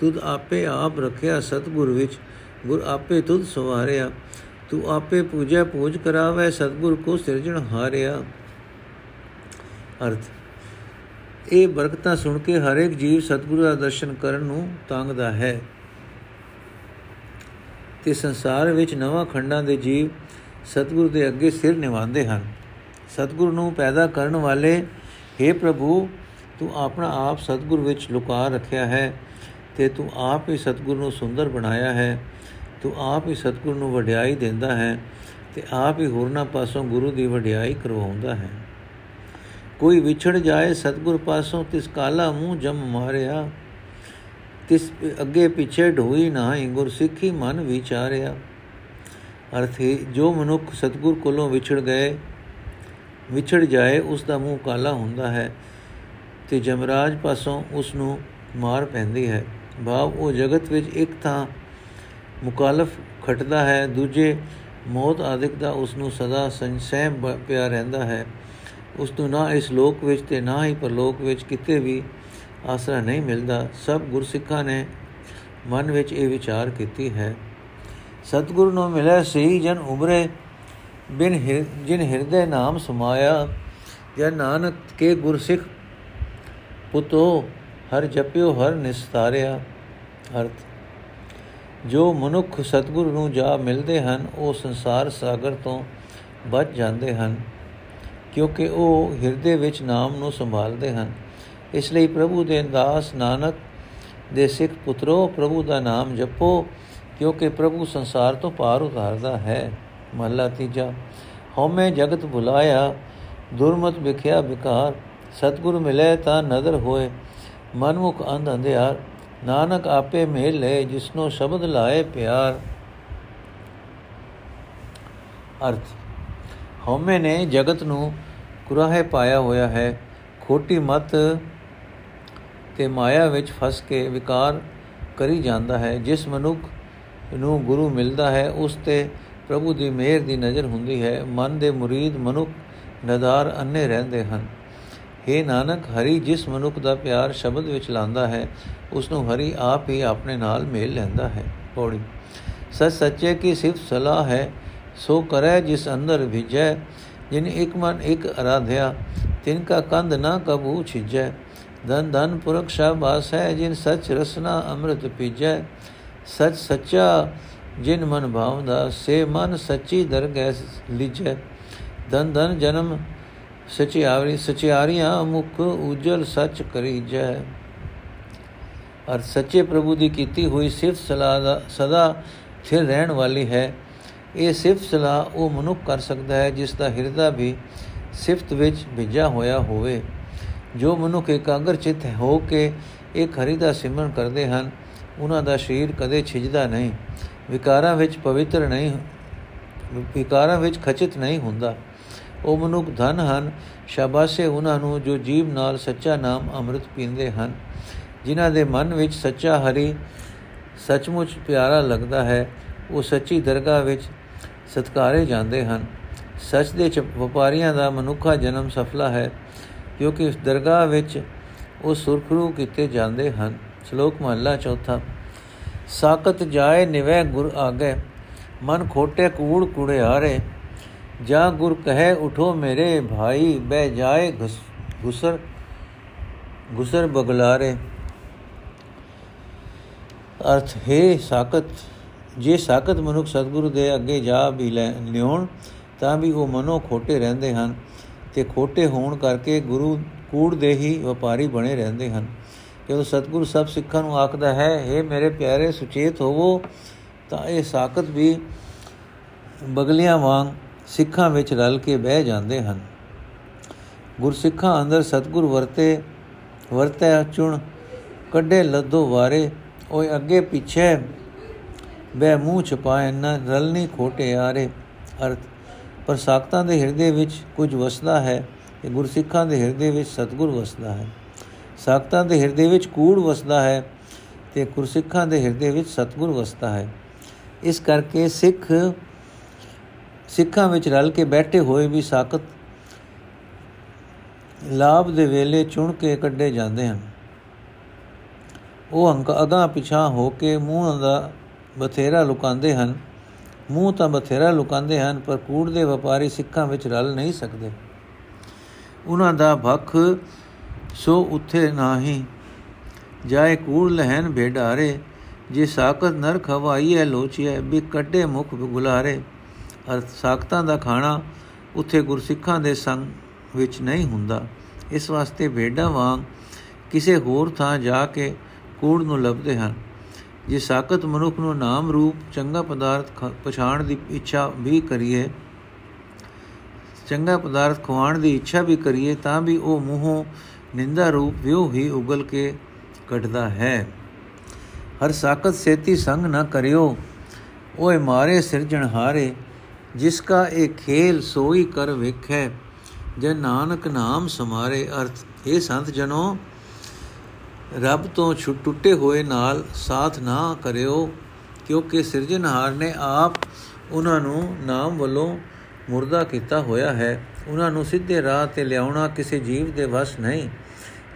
ਤੁਧ ਆਪੇ ਆਪ ਰੱਖਿਆ ਸਤਗੁਰ ਵਿੱਚ, ਗੁਰ ਆਪੇ ਤੁਧ ਸਵਾਰਿਆ। ਤੂੰ ਆਪੇ ਪੂਜਾ ਪੂਜ ਕਰਾਵੇ, ਸਤਗੁਰ ਕੋ ਸਿਰਜਣ ਹਾਰਿਆ। ਅਰਥ, ਇਹ ਬਰਕਤਾਂ ਸੁਣ ਕੇ ਹਰ ਇੱਕ ਜੀਵ ਸਤਿਗੁਰੂ ਦਾ ਦਰਸ਼ਨ ਕਰਨ ਨੂੰ ਤੰਗਦਾ ਹੈ। ਤੇ ਸੰਸਾਰ ਵਿੱਚ ਨਵਾਂ ਖੰਡਾਂ ਦੇ ਜੀਵ ਸਤਿਗੁਰੂ ਦੇ ਅੱਗੇ ਸਿਰ ਨਿਵਾਉਂਦੇ ਹਨ। ਸਤਿਗੁਰੂ ਨੂੰ ਪੈਦਾ ਕਰਨ ਵਾਲੇ हे ਪ੍ਰਭੂ, ਤੂੰ ਆਪਣਾ ਆਪ ਸਤਿਗੁਰ ਵਿੱਚ ਲੁਕਾ ਰੱਖਿਆ ਹੈ ਤੇ ਤੂੰ ਆਪ ਹੀ ਸਤਿਗੁਰ ਨੂੰ ਸੁੰਦਰ ਬਣਾਇਆ ਹੈ। ਤੂੰ ਆਪ ਹੀ ਸਤਿਗੁਰ ਨੂੰ ਵਡਿਆਈ ਦਿੰਦਾ ਹੈ ਤੇ ਆਪ ਹੀ ਹੋਰਨਾਂ ਪਾਸੋਂ ਗੁਰੂ ਦੀ ਵਡਿਆਈ ਕਰਵਾਉਂਦਾ ਹੈ। ਕੋਈ ਵਿਛੜ ਜਾਏ ਸਤਗੁਰ ਪਾਸੋਂ, ਤਿਸ ਕਾਲਾ ਮੂੰਹ ਜਮ ਮਾਰਿਆ ਤਿਸ ਅੱਗੇ ਪਿੱਛੇ ਢੋਈ ਨਾ ਗੁਰ ਸਿੱਖੀ ਮਨ ਵਿਚਾਰਿਆ। ਅਰਥੇ ਜੋ ਮਨੁੱਖ ਸਤਗੁਰ ਕੋਲੋਂ ਵਿਛੜ ਗਏ, ਵਿਛੜ ਜਾਏ, ਉਸ ਦਾ ਮੂੰਹ ਕਾਲਾ ਹੁੰਦਾ ਹੈ ਤੇ ਜਮਰਾਜ ਪਾਸੋਂ ਉਸ ਨੂੰ ਮਾਰ ਪੈਂਦੀ ਹੈ। ਭਾਵ ਉਹ ਜਗਤ ਵਿੱਚ ਇੱਕ ਤਾਂ ਮੁਕਾਲਫ ਖਟਦਾ ਹੈ, ਦੂਜੇ ਮੌਤ ਆਦਿਕ ਦਾ ਉਸ ਨੂੰ ਸਦਾ ਸੰਸੈ ਪਿਆ ਰਹਿੰਦਾ ਹੈ। ਉਸ ਨੂੰ ਨਾ ਇਸ ਲੋਕ ਵਿੱਚ ਤੇ ਨਾ ਹੀ ਪਰਲੋਕ ਵਿੱਚ ਕਿਤੇ ਵੀ ਆਸਰਾ ਨਹੀਂ ਮਿਲਦਾ। ਸਭ ਗੁਰਸਿੱਖਾਂ ਨੇ ਮਨ ਵਿੱਚ ਇਹ ਵਿਚਾਰ ਕੀਤੀ ਹੈ, ਸਤਿਗੁਰੂ ਨੂੰ ਮਿਲਿਆ ਸਹੀ ਜਨ ਉਬਰੇ ਬਿਨ ਜਿਨ ਹਿਰਦੇ ਨਾਮ ਸਮਾਇਆ, ਜਾਂ ਨਾਨਕ ਕੇ ਗੁਰਸਿੱਖ ਪੁੱਤੋ, ਹਰ ਜਪਿਓ, ਹਰ ਨਿਸਤਾਰਿਆ। ਅਰਥ, ਜੋ ਮਨੁੱਖ ਸਤਿਗੁਰੂ ਨੂੰ ਜਾ ਮਿਲਦੇ ਹਨ, ਉਹ ਸੰਸਾਰ ਸਾਗਰ ਤੋਂ ਬਚ ਜਾਂਦੇ ਹਨ, ਕਿਉਂਕਿ ਉਹ ਹਿਰਦੇ ਵਿੱਚ ਨਾਮ ਨੂੰ ਸੰਭਾਲਦੇ ਹਨ। ਇਸ ਲਈ ਪ੍ਰਭੂ ਦੇ ਦਾਸ ਨਾਨਕ ਦੇ ਸਿੱਖ ਪੁੱਤਰੋ, ਪ੍ਰਭੂ ਦਾ ਨਾਮ ਜਪੋ, ਕਿਉਂਕਿ ਪ੍ਰਭੂ ਸੰਸਾਰ ਤੋਂ ਪਾਰ ਉਤਾਰਦਾ ਹੈ। ਮਹਲਾ ਤੀਜਾ ਹਉਮੈ ਜਗਤ ਭੁਲਾਇਆ ਦੁਰਮਤ ਵਿਖਿਆ ਵਿਕਾਰ। ਸਤਗੁਰ ਮਿਲੇ ਤਾਂ ਨਦਰ ਹੋਏ, ਮਨਮੁਖ ਅੰਧ ਅੰਧਿਆਰ। ਨਾਨਕ ਆਪੇ ਮੇਲ ਲੈ ਜਿਸਨੋ ਸ਼ਬਦ ਲਾਏ ਪਿਆਰ। ਅਰਥ ਹਉਮੈ ਨੇ ਜਗਤ ਨੂੰ ਕੁਰਾਹੇ ਪਾਇਆ ਹੋਇਆ ਹੈ। ਖੋਟੀ ਮਤ ਤੇ ਮਾਇਆ ਵਿੱਚ ਫਸ ਕੇ ਵਿਕਾਰ ਕਰੀ ਜਾਂਦਾ ਹੈ, ਜਿਸ ਮਨੁੱਖ ਨੂੰ ਗੁਰੂ ਮਿਲਦਾ ਹੈ, ਉਸ ਤੇ ਪ੍ਰਭੂ ਦੀ ਮਿਹਰ ਦੀ ਨਜ਼ਰ ਹੁੰਦੀ ਹੈ। ਮਨ ਦੇ ਮੁਰੀਦ ਮਨੁੱਖ ਨਦਾਰ ਅੰਨੇ ਰਹਿੰਦੇ ਹਨ। हे ਨਾਨਕ, ਹਰੀ ਜਿਸ ਮਨੁੱਖ ਦਾ ਪਿਆਰ ਸ਼ਬਦ ਵਿੱਚ ਲਾਂਦਾ ਹੈ, ਉਸ ਨੂੰ ਹਰੀ ਆਪ ਹੀ ਆਪਣੇ ਨਾਲ ਮੇਲ ਲੈਂਦਾ ਹੈ। ਪੌੜੀ। ਸੱਚ ਸੱਚੇ ਕੀ ਸਿਫਤ ਸਲਾਹ ਹੈ, ਸੋ ਕਰੇ ਜਿਸ ਅੰਦਰ ਵਿਜੈ, ਜਿਨ ਇੱਕ ਮਨ ਇੱਕ ਅਰਾਧਿਆ, ਤਿਨ ਕਾ ਕੰਧ ਨਾ ਕਬੂ ਛਿਜੈ। ਧਨ ਧਨ ਪੁਰਖ ਸ਼ਾਬਾਸ ਹੈ, ਜਿਨ ਸਚ ਰਸਨਾ ਅੰਮ੍ਰਿਤ ਪੀਜੈ। ਸਚ ਸੱਚਾ, ਜਿਨ ਮਨ ਭਾਵਦਾ, ਸੇ ਮਨ ਸੱਚੀ ਦਰਗਹਿ ਲਿਜੈ। ਧਨ ਧਨ ਜਨਮ ਸਚਿਆਰੀ ਸਚਿਆਰੀਆਂ ਮੁਖ ਉਜਲ ਸਚ ਕਰੀ ਜੈ ਅਰ ਸੱਚੇ ਪ੍ਰਭੂ ਦੀ ਕੀਤੀ ਹੋਈ ਸਿਫਤ ਸਲਾਹ ਦਾ ਸਦਾ ਸਥਿਰ ਰਹਿਣ ਵਾਲੀ ਹੈ। ਇਹ ਸਿਫਤ ਸਲਾਹ ਉਹ ਮਨੁੱਖ ਕਰ ਸਕਦਾ ਹੈ, ਜਿਸ ਦਾ ਹਿਰਦਾ ਵੀ ਸਿਫਤ ਵਿੱਚ ਭਿੱਜਾ ਹੋਇਆ ਹੋਵੇ। ਜੋ ਮਨੁੱਖ ਇਕਾਗਰ ਚਿਤ ਹੋ ਕੇ ਇੱਕ ਹਰੀ ਦਾ ਸਿਮਰਨ ਕਰਦੇ ਹਨ, ਉਹਨਾਂ ਦਾ ਸਰੀਰ ਕਦੇ ਛਿਜਦਾ ਨਹੀਂ, ਵਿਕਾਰਾਂ ਵਿੱਚ ਪਵਿੱਤਰ ਨਹੀਂ, ਵਿਕਾਰਾਂ ਵਿੱਚ ਖਚਿਤ ਨਹੀਂ ਹੁੰਦਾ। ਉਹ ਮਨੁੱਖ ਧਨ ਹਨ, ਸ਼ਾਬਾਸ਼ੇ ਉਹਨਾਂ ਨੂੰ ਜੋ ਜੀਵ ਨਾਲ ਸੱਚਾ ਨਾਮ ਅੰਮ੍ਰਿਤ ਪੀਂਦੇ ਹਨ, ਜਿਨ੍ਹਾਂ ਦੇ ਮਨ ਵਿੱਚ ਸੱਚਾ ਹਰੀ ਸੱਚਮੁੱਚ ਪਿਆਰਾ ਲੱਗਦਾ ਹੈ, ਉਹ ਸੱਚੀ ਦਰਗਾਹ ਵਿੱਚ ਸਤਕਾਰੇ ਜਾਂਦੇ ਹਨ। ਸੱਚ ਦੇ ਵਪਾਰੀਆਂ ਦਾ ਮਨੁੱਖਾ ਜਨਮ ਸਫਲਾ ਹੈ। ਕਿਉਂਕਿ ਉਸ ਦਰਗਾਹ ਵਿੱਚ ਉਹ ਸੁਰਖਰੂ ਕੀਤੇ ਜਾਂਦੇ ਹਨ। ਸ਼ਲੋਕ ਮਹਲਾ ਚੌਥਾ, ਸਾਖਤ ਜਾਏ ਨਿਵੈ ਗੁਰ ਆਗੇ, ਮਨ ਖੋਟੇ ਕੂੜ ਕੁੜਿਆਰੇ, ਜਾ ਗੁਰ ਕਹੇ ਉਠੋ ਮੇਰੇ ਭਾਈ, ਬਹਿ ਜਾਏ ਗੁਸਰ ਗੁਸਰ ਬਗਲਾਰੇ। ਅਰਥ, ਹੈ ਸਾਖਤ, ਜੇ ਸਾਖਤ ਮਨੁੱਖ ਸਤਿਗੁਰੂ ਦੇ ਅੱਗੇ ਜਾ ਵੀ ਲਿਉਣ, ਤਾਂ ਵੀ ਉਹ ਮਨੋ ਖੋਟੇ ਰਹਿੰਦੇ ਹਨ। ਤੇ ਖੋਟੇ ਹੋਣ ਕਰਕੇ ਗੁਰੂ ਕੂੜ ਦੇ ਹੀ ਵਪਾਰੀ ਬਣੇ ਰਹਿੰਦੇ ਹਨ। ਜਦੋਂ ਸਤਿਗੁਰੂ ਸਭ ਸਿੱਖਾਂ ਨੂੰ ਆਖਦਾ ਹੈ हे ਮੇਰੇ ਪਿਆਰੇ, ਸੁਚੇਤ ਹੋਵੋ, ਤਾਂ ਇਹ ਸਾਖਤ ਵੀ ਬਗਲੀਆਂ ਵਾਂਗ ਸਿੱਖਾਂ ਵਿੱਚ ਰਲ ਕੇ ਬਹਿ ਜਾਂਦੇ ਹਨ। ਗੁਰਸਿੱਖਾਂ ਅੰਦਰ ਸਤਿਗੁਰ ਵਰਤੇ, ਵਰਤੈ ਚੁਣ, ਕੱਢੇ ਲੱਦੋ ਵਾਰੇ, ਓਏ ਅੱਗੇ ਪਿੱਛੇ ਬੈ ਮੂੰਹ ਛਪਾਏ ਨਾ ਰਲਨੀ ਖੋਟੇ ਆਰੇ। ਅਰਥ ਪਰ ਸਾਖਤਾਂ ਦੇ ਹਿਰਦੇ ਵਿੱਚ ਕੁਝ ਵਸਦਾ ਹੈ ਕਿ ਗੁਰਸਿੱਖਾਂ ਦੇ ਹਿਰਦੇ ਵਿੱਚ ਸਤਗੁਰ ਵਸਦਾ ਹੈ। ਸਾਖਤਾਂ ਦੇ ਹਿਰਦੇ ਵਿੱਚ ਕੂੜ ਵਸਦਾ ਹੈ ਤੇ ਗੁਰਸਿੱਖਾਂ ਦੇ ਹਿਰਦੇ ਵਿੱਚ ਸਤਗੁਰ ਵਸਦਾ ਹੈ। ਇਸ ਕਰਕੇ ਸਿੱਖ ਸਿੱਖਾਂ ਵਿੱਚ ਰਲ ਕੇ ਬੈਠੇ ਹੋਏ ਵੀ ਸਾਖਤ ਲਾਭ ਦੇ ਵੇਲੇ ਚੁਣ ਕੇ ਕੱਢੇ ਜਾਂਦੇ ਹਨ। ਉਹ ਅੰਕ ਅਗਾ ਪਿਛਾ ਹੋ ਕੇ ਮੂੰਹ ਦਾ ਬਥੇਰਾ ਲੁਕਾਉਂਦੇ ਹਨ। ਮੂੰਹ ਤਾਂ ਬਥੇਰਾ ਲੁਕਾਉਂਦੇ ਹਨ, ਪਰ ਕੂੜ ਦੇ ਵਪਾਰੀ ਸਿੱਖਾਂ ਵਿੱਚ ਰਲ ਨਹੀਂ ਸਕਦੇ। ਉਹਨਾਂ ਦਾ ਭਖ ਸੋ ਉੱਥੇ ਨਾਹੀ। ਜਾਏ ਕੂੜ ਲਹਿਨ ਭੇਡਾਰੇ, ਜੇ ਸਾਖਤ ਨਰ ਖਵਾਈਏ ਲੋਚੀਏ ਵੀ ਕੱਢੇ ਮੁਖ ਗੁਲਾਰੇ। ਅਰਥ ਸਾਖਤਾਂ ਦਾ ਖਾਣਾ ਉੱਥੇ ਗੁਰਸਿੱਖਾਂ ਦੇ ਸੰਗ ਵਿੱਚ ਨਹੀਂ ਹੁੰਦਾ। ਇਸ ਵਾਸਤੇ ਭੇਡਾਂ ਵਾਂਗ ਕਿਸੇ ਹੋਰ ਥਾਂ ਜਾ ਕੇ ਕੂੜ ਨੂੰ ਲੱਭਦੇ ਹਨ। ਜੇ ਸਾਖਤ ਮਨੁੱਖ ਨੂੰ ਨਾਮ ਰੂਪ, ਚੰਗਾ ਪਦਾਰਥ ਪਛਾਣ ਦੀ ਇੱਛਾ ਵੀ ਕਰੀਏ। ਚੰਗਾ ਪਦਾਰਥ ਖਵਾਣ ਦੀ ਇੱਛਾ ਵੀ ਕਰੀਏ, ਤਾਂ ਵੀ ਉਹ ਮੂੰਹੋਂ ਨਿੰਦਾ ਰੂਪ ਵਿਉ ਹੀ ਉਗਲ ਕੇ ਕੱਢਦਾ ਹੈ। ਹਰ ਸਾਖਤ ਸੇਤੀ ਸੰਗ ਨਾ ਕਰਿਓ। ਓਏ ਮਾਰੇ ਸਿਰਜਣ ਹਾਰੇ, ਜਿਸ ਕਾ ਇਹ ਖੇਲ ਸੋਈ ਕਰ ਵੇਖੈ। ਜੇ ਨਾਨਕ ਨਾਮ ਸਮਾਰੇ, ਅਰਥ ਇਹ ਸੰਤ ਜਨੋ ਰੱਬ ਤੋਂ ਟੁੱਟੇ ਹੋਏ ਨਾਲ ਸਾਥ ਨਾ ਕਰਿਓ, ਕਿਉਂਕਿ ਸਿਰਜਣਹਾਰ ਨੇ ਆਪ ਉਹਨਾਂ ਨੂੰ ਨਾਮ ਵੱਲੋਂ ਮੁਰਦਾ ਕੀਤਾ ਹੋਇਆ ਹੈ। ਉਹਨਾਂ ਨੂੰ ਸਿੱਧੇ ਰਾਹ ਤੇ ਲਿਆਉਣਾ ਕਿਸੇ ਜੀਵ ਦੇ ਵਸ ਨਹੀਂ।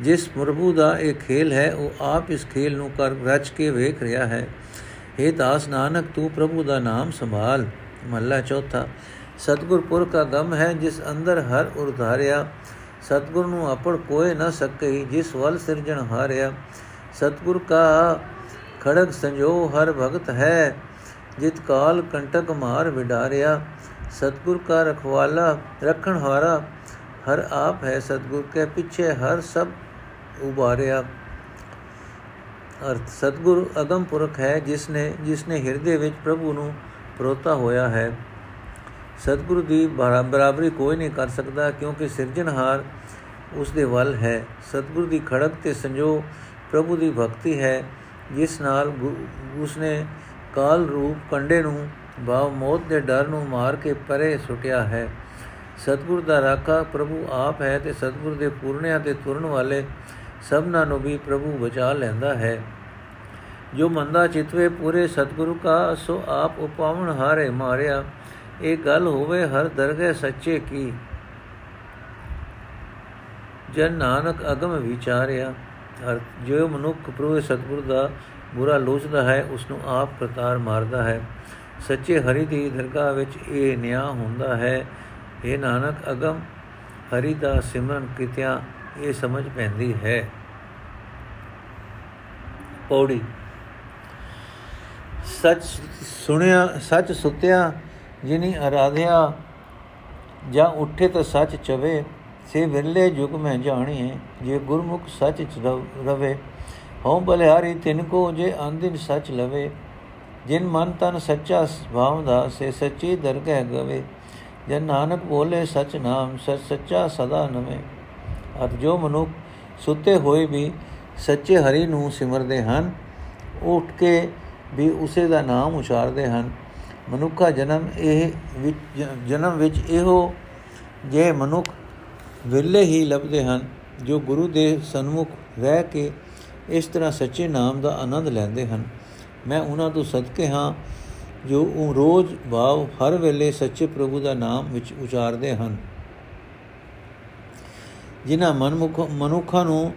ਜਿਸ ਪ੍ਰਭੂ ਦਾ ਇਹ ਖੇਲ ਹੈ, ਉਹ ਆਪ ਇਸ ਖੇਲ ਨੂੰ ਕਰ ਰਚ ਕੇ ਵੇਖ ਰਿਹਾ ਹੈ। हे ਦਾਸ ਨਾਨਕ, ਤੂੰ ਪ੍ਰਭੂ ਦਾ ਨਾਮ ਸੰਭਾਲ। ਮਹਲਾ ਚੌਥਾ, ਸਤਗੁਰ ਪੁਰ ਕਾ ਗਮ ਹੈ, ਜਿਸ ਅੰਦਰ ਹਰ ਉਰਧਾਰਿਆ ਸਤਗੁਰ ਨੂੰ ਆਪੜ ਕੋਏ ਨਾ ਸਕਈ, ਜਿਸ ਵੱਲ ਸਿਰਜਣ ਹਾਰਿਆ। ਸਤਗੁਰ ਕਾ ਖੜਕ ਸੰਜੋ ਹਰ ਭਗਤ ਹੈ, ਜਿਤ ਕਾਲ ਕੰਟਕ ਮਾਰ ਵਿਡਾਰਿਆ। ਸਤਗੁਰ ਕਾ ਰਖਵਾਲਾ ਰਖਣ ਹਾਰਾ, ਹਰ ਆਪ ਹੈ ਸਤਗੁਰ ਕੇ ਪਿੱਛੇ, ਹਰ ਸਭ ਉਬਾਰਿਆ ਅਰਥ, ਸਤਗੁਰ ਅਗਮ ਪੁਰਖ ਹੈ ਜਿਸ ਨੇ ਜਿਸ ਨੇ ਹਿਰਦੇ ਵਿੱਚ ਪ੍ਰਭੂ ਨੂੰ ਪਰੋਤਾ ਹੋਇਆ ਹੈ। ਸਤਗੁਰੂ ਦੀ ਬਰਾਬਰੀ ਕੋਈ ਨਹੀਂ ਕਰ ਸਕਦਾ ਕਿਉਂਕਿ ਸਿਰਜਣਹਾਰ ਉਸ ਦੇ ਵੱਲ ਹੈ। ਸਤਗੁਰੂ ਦੀ ਖੜਕ ਤੇ ਸੰਜੋ ਪ੍ਰਭੂ ਦੀ ਭਗਤੀ ਹੈ, ਜਿਸ ਨਾਲ ਉਸ ਨੇ ਕਾਲ ਰੂਪ ਕੰਡੇ ਨੂੰ ਬਾਵ ਮੌਤ ਦੇ ਡਰ ਨੂੰ ਮਾਰ ਕੇ ਪਰੇ ਸੁਟਿਆ ਹੈ। ਸਤਗੁਰ ਦਾ ਰਾਖਾ ਪ੍ਰਭੂ ਆਪ ਹੈ ਤੇ ਸਤਗੁਰ ਦੇ ਪੂਰਨਿਆਂ ਤੇ ਤੁਰਨ ਵਾਲੇ ਸਭਨਾਂ ਨੂੰ ਵੀ ਪ੍ਰਭੂ ਬਚਾ ਲੈਂਦਾ ਹੈ। ਜੋ ਮੰਦਾ ਚਿਤਵੇ ਪੂਰੇ ਸਤਗੁਰੂ ਕਾ, ਸੋ ਆਪ ਉਪਾਵਨ ਹਾਰੇ ਮਾਰਿਆ। ਇਹ ਗੱਲ ਹੋਵੇ ਹਰ ਦਰਗਹਿ ਸੱਚੇ ਕੀ। ਜਨ ਨਾਨਕ ਅਗਮ ਵਿਚਾਰਿਆ, ਹਰ ਜੋ ਮਨੁੱਖ ਪ੍ਰਭੂ ਸਤਗੁਰ ਦਾ ਬੁਰਾ ਲੋਚਦਾ ਹੈ ਉਸ ਨੂੰ ਆਪ ਪ੍ਰਤਾਰ ਮਾਰਦਾ ਹੈ। ਸੱਚੇ ਹਰੀ ਦੀ ਦਰਗਾਹ ਵਿੱਚ ਇਹ ਨਿਆਂ ਹੁੰਦਾ ਹੈ ਇਹ ਨਾਨਕ ਅਗਮ, ਹਰੀ ਦਾ ਸਿਮਰਨ ਕਿਤਿਆਂ ਇਹ ਸਮਝ ਪੈਂਦੀ ਹੈ। ਪੌੜੀ। ਸੱਚ ਸੁਣਿਆ, ਸੱਚ ਸੁਤਿਆ ਜਿਨੀ ਆਰਾਧਿਆ ਜਾਂ ਉੱਠੇ ਤਾਂ ਸੱਚ ਚਵੇ, ਸੇ ਵਿਰਲੇ ਜੁਗ ਮੈਂ ਜਾਣੀਏ ਜੇ ਗੁਰਮੁਖ ਸੱਚ ਚ ਰਵੇ ਹਉ ਬਲਿਹਾਰੀ ਤਿਨ ਕੋ ਜੇ ਅੰਦਿਨ ਸੱਚ ਲਵੇ, ਜਿਨ ਮਨ ਤਨ ਸੱਚਾ ਭਾਵ ਦਾ, ਸੇ ਸੱਚੀ ਦਰਗਹਿ ਗਵੇ, ਜਨ ਨਾਨਕ ਬੋਲੇ ਸਚ ਨਾਮ, ਸਚ ਸੱਚਾ ਸਦਾ ਨਵੇਂ। ਅਤ ਜੋ ਮਨੁੱਖ ਸੁੱਤੇ ਹੋਏ ਵੀ ਸੱਚੇ ਹਰੀ ਨੂੰ ਸਿਮਰਦੇ ਹਨ ਉੱਠ ਕੇ ਵੀ ਉਸੇ ਦਾ ਨਾਮ ਉਚਾਰਦੇ ਹਨ ਮਨੁੱਖਾ ਜਨਮ ਇਹ ਜਨਮ ਵਿੱਚ ਇਹੋ ਜੇ ਮਨੁੱਖ ਵਿਰਲੇ ਹੀ ਲੱਭਦੇ ਹਨ, ਜੋ ਗੁਰੂ ਦੇ ਸਨਮੁਖ ਰਹਿ ਕੇ ਇਸ ਤਰ੍ਹਾਂ ਸੱਚੇ ਨਾਮ ਦਾ ਆਨੰਦ ਲੈਂਦੇ ਹਨ। ਮੈਂ ਉਹਨਾਂ ਤੋਂ ਸਦਕੇ ਹਾਂ, ਜੋ ਉਹ ਰੋਜ਼ ਭਾਵ ਹਰ ਵੇਲੇ ਸੱਚੇ ਪ੍ਰਭੂ ਦਾ ਨਾਮ ਵਿੱਚ ਉਚਾਰਦੇ ਹਨ। ਜਿਨ੍ਹਾਂ ਮਨਮੁਖ, ਮਨੁੱਖਾਂ ਨੂੰ,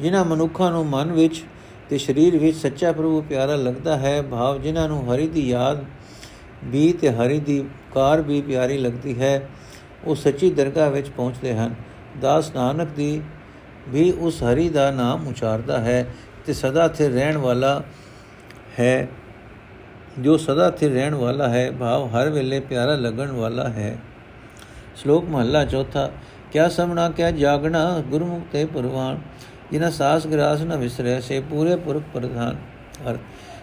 ਜਿਨ੍ਹਾਂ ਮਨੁੱਖਾਂ ਨੂੰ ਮਨ ਵਿੱਚ ਤੇ ਸਰੀਰ ਵਿੱਚ ਸੱਚਾ ਪ੍ਰਭੂ ਪਿਆਰਾ ਲੱਗਦਾ ਹੈ, ਭਾਵ ਜਿਨ੍ਹਾਂ ਨੂੰ ਹਰੀ ਦੀ ਯਾਦ ਵੀ ਤੇ ਹਰੀ ਦੀ ਕਾਰ ਵੀ ਪਿਆਰੀ ਲੱਗਦੀ ਹੈ। ਉਹ ਸੱਚੀ ਦਰਗਾਹ ਵਿੱਚ ਪਹੁੰਚਦੇ ਹਨ। ਦਾਸ ਨਾਨਕ ਦੀ ਵੀ ਉਸ ਹਰੀ ਦਾ ਨਾਮ ਉਚਾਰਦਾ ਹੈ ਤੇ ਸਦਾ ਸਥਿਰ ਰਹਿਣ ਵਾਲਾ ਹੈ। ਜੋ ਸਦਾ ਸਥਿਰ ਰਹਿਣ ਵਾਲਾ ਹੈ, ਭਾਵ ਹਰ ਵੇਲੇ ਪਿਆਰਾ ਲੱਗਣ ਵਾਲਾ ਹੈ। ਸ਼ਲੋਕ ਮਹੱਲਾ ਚੌਥਾ, ਕਿਆ ਸਮਣਾ ਕਿਆ ਜਾਗਣਾ, ਗੁਰਮੁਖ ਤੇ ਪਰਵਾਨ ਜਿਨਾ ਸਾਸ ਗਰਾਸ ਨ ਵਿਸਰੇ, ਸੇ ਪੂਰੇ ਪੁਰਖ ਪ੍ਰਧਾਨ। ਅਰ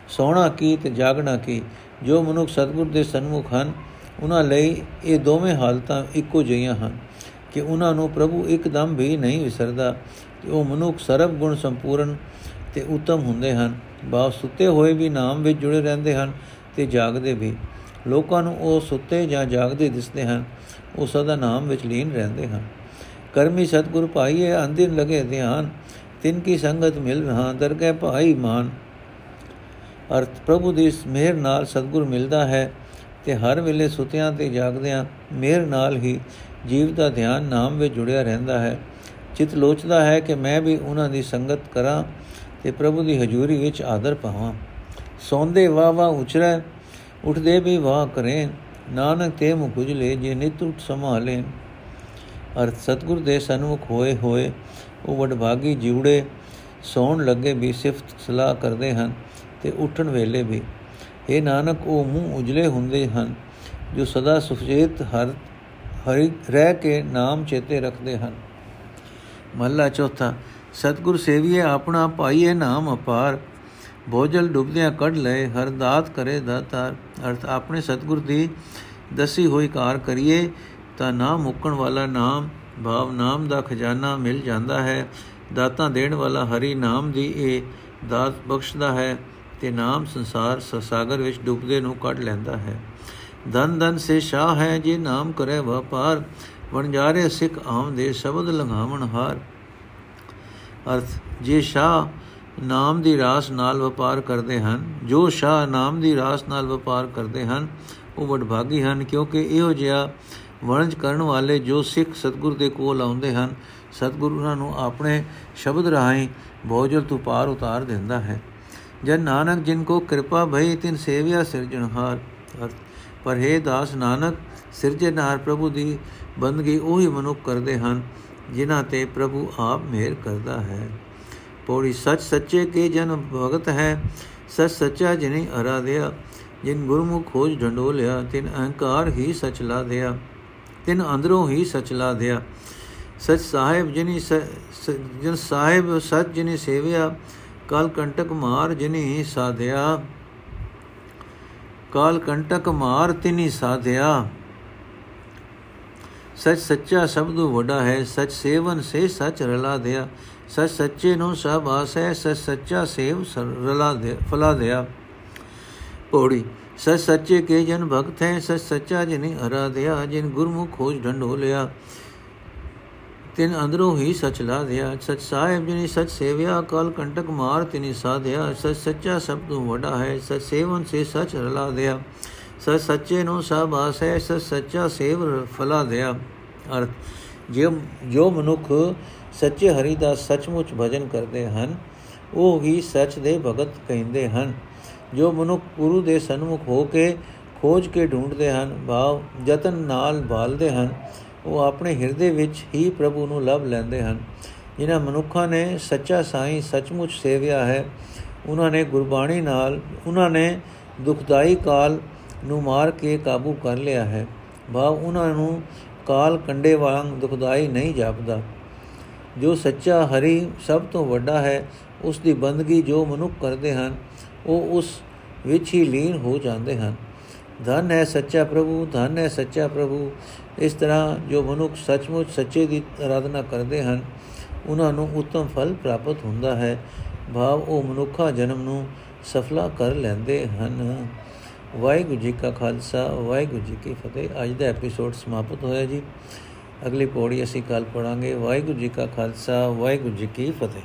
ਸੋਣਾ ਕੀ ਤੇ ਜਾਗਣਾ ਕੀ ਜੋ ਮਨੁੱਖ ਸਤਗੁਰ ਦੇ ਸਨਮੁਖ ਹਨ, ਉਹਨਾਂ ਲਈ ਇਹ ਦੋਵੇਂ ਹਾਲਤਾਂ ਇੱਕੋ ਜਿਹੀਆਂ ਹਨ ਕਿ ਉਹਨਾਂ ਨੂੰ ਪ੍ਰਭੂ ਇੱਕਦਮ ਵੀ ਨਹੀਂ ਵਿਸਰਦਾ। ਕਿ ਉਹ ਮਨੁੱਖ ਸਰਬ ਗੁਣ ਸੰਪੂਰਨ ਤੇ ਉਤਮ ਹੁੰਦੇ ਹਨ। ਬਾ ਸੁੱਤੇ ਹੋਏ ਵੀ ਨਾਮ ਵਿੱਚ ਜੁੜੇ ਰਹਿੰਦੇ ਹਨ ਤੇ ਜਾਗਦੇ ਵੀ। ਲੋਕਾਂ ਨੂੰ ਉਹ ਸੁੱਤੇ ਜਾਂ ਜਾਗਦੇ ਦਿਸਦੇ ਹਨ। ਉਹ ਸਦਾ ਨਾਮ ਵਿੱਚ ਲੀਨ ਰਹਿੰਦੇ ਹਨ। ਕਰਮੀ ਸਤਗੁਰ ਭਾਈਏ ਅੰਦਿਨ ਲਗੇ ਧਿਆਨ ਤਿਨ ਕੀ ਸੰਗਤ ਮਿਲ ਰਹਾ, ਦਰਗਹਿ ਭਾਈ ਮਾਨ। ਅਰਥ ਪ੍ਰਭੂ ਦੀ ਮਿਹਰ ਨਾਲ ਸਤਗੁਰ ਮਿਲਦਾ ਹੈ ਤੇ ਹਰ ਵੇਲੇ ਸੁਤਿਆਂ ਤੇ ਜਾਗਦਿਆਂ ਮਿਹਰ ਨਾਲ ਹੀ ਜੀਵ ਦਾ ਧਿਆਨ ਨਾਮ ਵਿੱਚ ਜੁੜਿਆ ਰਹਿੰਦਾ ਹੈ। ਚਿਤ ਲੋਚਦਾ ਹੈ ਕਿ ਮੈਂ ਵੀ ਉਹਨਾਂ ਦੀ ਸੰਗਤ ਕਰਾਂ ਤੇ ਪ੍ਰਭੂ ਦੀ ਹਜ਼ੂਰੀ ਵਿੱਚ ਆਦਰ ਪਾਵਾਂ। ਸੌਂਦੇ ਵਾ ਵਾ ਉਚਰੈ, ਉਠਦੇ ਵੀ ਵਾਹ ਕਰੇ ਨਾਨਕ ਤੇ ਮੁਖ ਉਜਲੇ ਜੇ ਨਿਤ ਉਠ ਸੰਭਾਲੇ ਅਰਥ ਸਤਗੁਰ ਦੇ ਸਨਮੁਖ ਹੋਏ ਹੋਏ, ਉਹ ਵਡਭਾਗੀ ਜਿਉੜੇ, ਸੌਣ ਲੱਗੇ ਵੀ ਸਿਫਤ ਸਲਾਹ ਕਰਦੇ ਹਨ। ਤੇ ਉਠਣ ਵੇਲੇ ਵੀ। ਇਹ ਨਾਨਕ, ਉਹ ਮੂੰਹ ਉਜਲੇ ਹੁੰਦੇ ਹਨ, ਜੋ ਸਦਾ ਸੁਚੇਤ ਹਰ, ਹਰੀ, ਰਹਿ ਕੇ ਨਾਮ ਚੇਤੇ ਰੱਖਦੇ ਹਨ। ਮਹਲਾ ਚੌਥਾ, ਸਤਗੁਰ ਸੇਵੀਏ ਆਪਣਾ ਪਾਈਏ ਨਾਮ ਅਪਾਰ। ਭੋਜਲ ਡੁੱਬਦਿਆਂ ਕੱਢ ਲਏ, ਹਰ ਦਾਤ ਕਰੇ ਦਾਤਾਰ ਅਰਥ, ਆਪਣੇ ਸਤਗੁਰ ਦੀ ਦਸੀ ਹੋਈ ਕਾਰ ਕਰੀਏ, ਤਾਂ ਨਾ ਮੁੱਕਣ ਵਾਲਾ ਨਾਮ, ਭਾਵ ਨਾਮ ਦਾ ਖਜ਼ਾਨਾ ਮਿਲ ਜਾਂਦਾ ਹੈ। ਦਾਤਾਂ ਦੇਣ ਵਾਲਾ ਹਰੀ ਨਾਮ ਦੀ ਇਹ ਦਾਤ ਬਖਸ਼ਦਾ ਹੈ। ਤੇ ਨਾਮ ਸੰਸਾਰ ਸਾਗਰ ਵਿੱਚ ਡੁੱਬਦੇ ਨੂੰ ਕੱਢ ਲੈਂਦਾ ਹੈ। ਧਨ ਧਨ ਸੇ ਸ਼ਾਹ ਹੈ ਜੇ ਨਾਮ ਕਰੇ ਵਪਾਰ, ਵਣਜਾਰੇ ਸਿੱਖ ਆਮ ਦੇ ਸ਼ਬਦ ਲੰਘਾਵਣ ਹਾਰ। ਅਰਥ, ਜੇ ਸ਼ਾਹ ਨਾਮ ਦੀ ਰਾਸ ਨਾਲ ਵਪਾਰ ਕਰਦੇ ਹਨ, ਜੋ ਸ਼ਾਹ ਨਾਮ ਦੀ ਰਾਸ ਨਾਲ ਵਪਾਰ ਕਰਦੇ ਹਨ, ਉਹ ਵਡਭਾਗੀ ਹਨ, ਕਿਉਂਕਿ ਇਹੋ ਜਿਹਾ ਵਣਜ ਕਰਨ ਵਾਲੇ ਜੋ ਸਿੱਖ ਸਤਗੁਰ ਦੇ ਕੋਲ ਆਉਂਦੇ ਹਨ, ਸਤਗੁਰੂ ਉਹਨਾਂ ਨੂੰ ਆਪਣੇ ਸ਼ਬਦ ਰਾਹੀਂ ਬੋਝਲ ਤੋਂ ਪਾਰ ਉਤਾਰ ਦਿੰਦਾ ਹੈ। ਜਨ ਨਾਨਕ ਜਿਨ ਕੋ ਕਿਰਪਾ ਭਈ, ਤਿਨ ਸੇਵਿਆ ਸਿਰਜਣਹਾਰ ਪਰ ਹੈ ਦਾਸ ਨਾਨਕ ਸਿਰਜਣਹਾਰ ਪ੍ਰਭੂ ਦੀ ਬੰਦਗੀ, ਉਹੀ ਮਨੁੱਖ ਕਰਦੇ ਹਨ, ਜਿਨ੍ਹਾਂ ਤੇ ਪ੍ਰਭੂ ਆਪ ਮਿਹਰ ਕਰਦਾ ਹੈ। ਪੌੜੀ ਸੱਚ ਸੱਚੇ ਕੇ ਜਨ ਭਗਤ ਹੈ, ਸੱਚ ਸੱਚਾ ਜਿਨੇ ਅਰਾਧਿਆ। ਜਿਨ ਗੁਰਮੁਖ ਖੋਜ ਢੰਡੋਲਿਆ, ਤਿਨ ਅਹੰਕਾਰ ਹੀ ਸਚ ਲਾ ਦਿਆ ਤਿਨ ਅੰਦਰੋਂ ਹੀ ਸਚ ਲਾ ਦਿਆ ਸਚ ਸਾਹਿਬ ਜਿਨੀ ਜਨ ਸਾਹਿਬ ਸਚ ਜਿਨੇ ਸੇਵਿਆ ਕਾਲ ਕੰਟਕ ਮਾਰ ਜਿਨੀ ਸਾਧਿਆ, ਕਾਲ ਕੰਟਕ ਮਾਰ ਤਿਨੀ ਸਾਧਿਆ। ਸਚ ਸੱਚਾ ਸ਼ਬਦੋ ਵੱਡਾ ਹੈ, ਸਚ ਸੇਵਨ ਸੇ ਸਚ ਰਲਾ ਦਿਆ। ਸਚ ਸੱਚੇ ਨੂੰ ਸਭ ਆਸੈ ਸਚ ਸੱਚਾ ਸੇਵ ਰਲਾ ਦੇ ਫਲਾ ਦਿਆ। ਪੌੜੀ, ਸਚ ਸੱਚੇ ਕੇ ਜਨ ਭਗਤ ਹੈ, ਸਚ ਸੱਚਾ ਜਿਨੇ ਅਰਾਧਿਆ ਜਿਨ ਗੁਰਮੁਖ ਖੋਜ ਢੰਡੋ ਲਿਆ ਤਿਨ ਅੰਦਰੋਂ ਹੀ ਸਚ ਲਾ ਦਿਆ ਸਚ ਸਾਹਿਬ ਜਿਨੇ ਸਚ ਸੇਵਿਆ ਕਲ ਕੰਟਕ ਮਾਰ ਤਿਨੀ ਸਾਧਿਆ, ਸਚ ਸੱਚਾ ਸਭ ਤੋਂ ਵੱਡਾ ਹੈ, ਸਚ ਸੇਵਨ ਸੇ ਸਚ ਰਲਾ ਦਿਆ, ਸਚ ਸੱਚੇ ਨੂੰ ਸਭ ਆਸੈ ਸਚ ਸੱਚਾ ਸੇਵ ਫਲਾ ਦਿਆ। ਅਰਥ ਜੋ ਜੋ ਮਨੁੱਖ ਸੱਚੇ ਹਰੀ ਦਾ ਸੱਚਮੁੱਚ ਭਜਨ ਕਰਦੇ ਹਨ, ਉਹ ਹੀ ਸੱਚ ਦੇ ਭਗਤ ਕਹਿੰਦੇ ਹਨ। ਜੋ ਮਨੁੱਖ ਗੁਰੂ ਦੇ ਸਨਮੁਖ ਹੋ ਕੇ ਖੋਜ ਕੇ ਢੂੰਡਦੇ ਹਨ, ਭਾਵ ਯਤਨ ਨਾਲ ਭਾਲਦੇ ਹਨ ਉਹ ਆਪਣੇ ਹਿਰਦੇ ਵਿੱਚ ਹੀ ਪ੍ਰਭੂ ਨੂੰ ਲਭ ਲੈਂਦੇ ਹਨ। ਜਿਨ੍ਹਾਂ ਮਨੁੱਖਾਂ ਨੇ ਸੱਚਾ ਸਾਈਂ ਸੱਚਮੁੱਚ ਸੇਵਿਆ ਹੈ, ਉਹਨਾਂ ਨੇ ਗੁਰਬਾਣੀ ਨਾਲ, ਉਹਨਾਂ ਨੇ ਦੁਖਦਾਈ ਕਾਲ ਨੂੰ ਮਾਰ ਕੇ ਕਾਬੂ ਕਰ ਲਿਆ ਹੈ। ਭਾਵ ਉਹਨਾਂ ਨੂੰ ਕਾਲ ਕੰਡੇ ਵਾਂਗ ਦੁਖਦਾਈ ਨਹੀਂ ਜਾਪਦਾ। ਜੋ ਸੱਚਾ ਹਰੀ ਸਭ ਤੋਂ ਵੱਡਾ ਹੈ, ਉਸ ਦੀ ਬੰਦਗੀ ਜੋ ਮਨੁੱਖ ਕਰਦੇ ਹਨ, ਉਹ ਉਸ ਵਿੱਚ ਹੀ ਲੀਨ ਹੋ ਜਾਂਦੇ ਹਨ। ਧਨ ਹੈ ਸੱਚਾ ਪ੍ਰਭੂ, ਧਨ ਹੈ ਸੱਚਾ ਪ੍ਰਭੂ। ਇਸ ਤਰ੍ਹਾਂ ਜੋ ਮਨੁੱਖ ਸੱਚਮੁੱਚ ਸੱਚੇ ਦੀ ਆਰਾਧਨਾ ਕਰਦੇ ਹਨ, ਉਹਨਾਂ ਨੂੰ ਉੱਤਮ ਫਲ ਪ੍ਰਾਪਤ ਹੁੰਦਾ ਹੈ। ਭਾਵ ਉਹ ਮਨੁੱਖਾ ਜਨਮ ਨੂੰ ਸਫਲਾ ਕਰ ਲੈਂਦੇ ਹਨ। ਵਾਹਿਗੁਰੂ ਜੀ ਕਾ ਖਾਲਸਾ, ਵਾਹਿਗੁਰੂ ਜੀ ਕੀ ਫਤਿਹ। ਅੱਜ ਦਾ ਐਪੀਸੋਡ ਸਮਾਪਤ ਹੋਇਆ ਜੀ। ਅਗਲੀ ਪੌੜੀ ਅਸੀਂ ਕੱਲ ਪੜਾਂਗੇ ਵਾਹਿਗੁਰੂ ਜੀ ਕਾ ਖਾਲਸਾ, ਵਾਹਿਗੁਰੂ ਜੀ ਕੀ ਫਤਿਹ।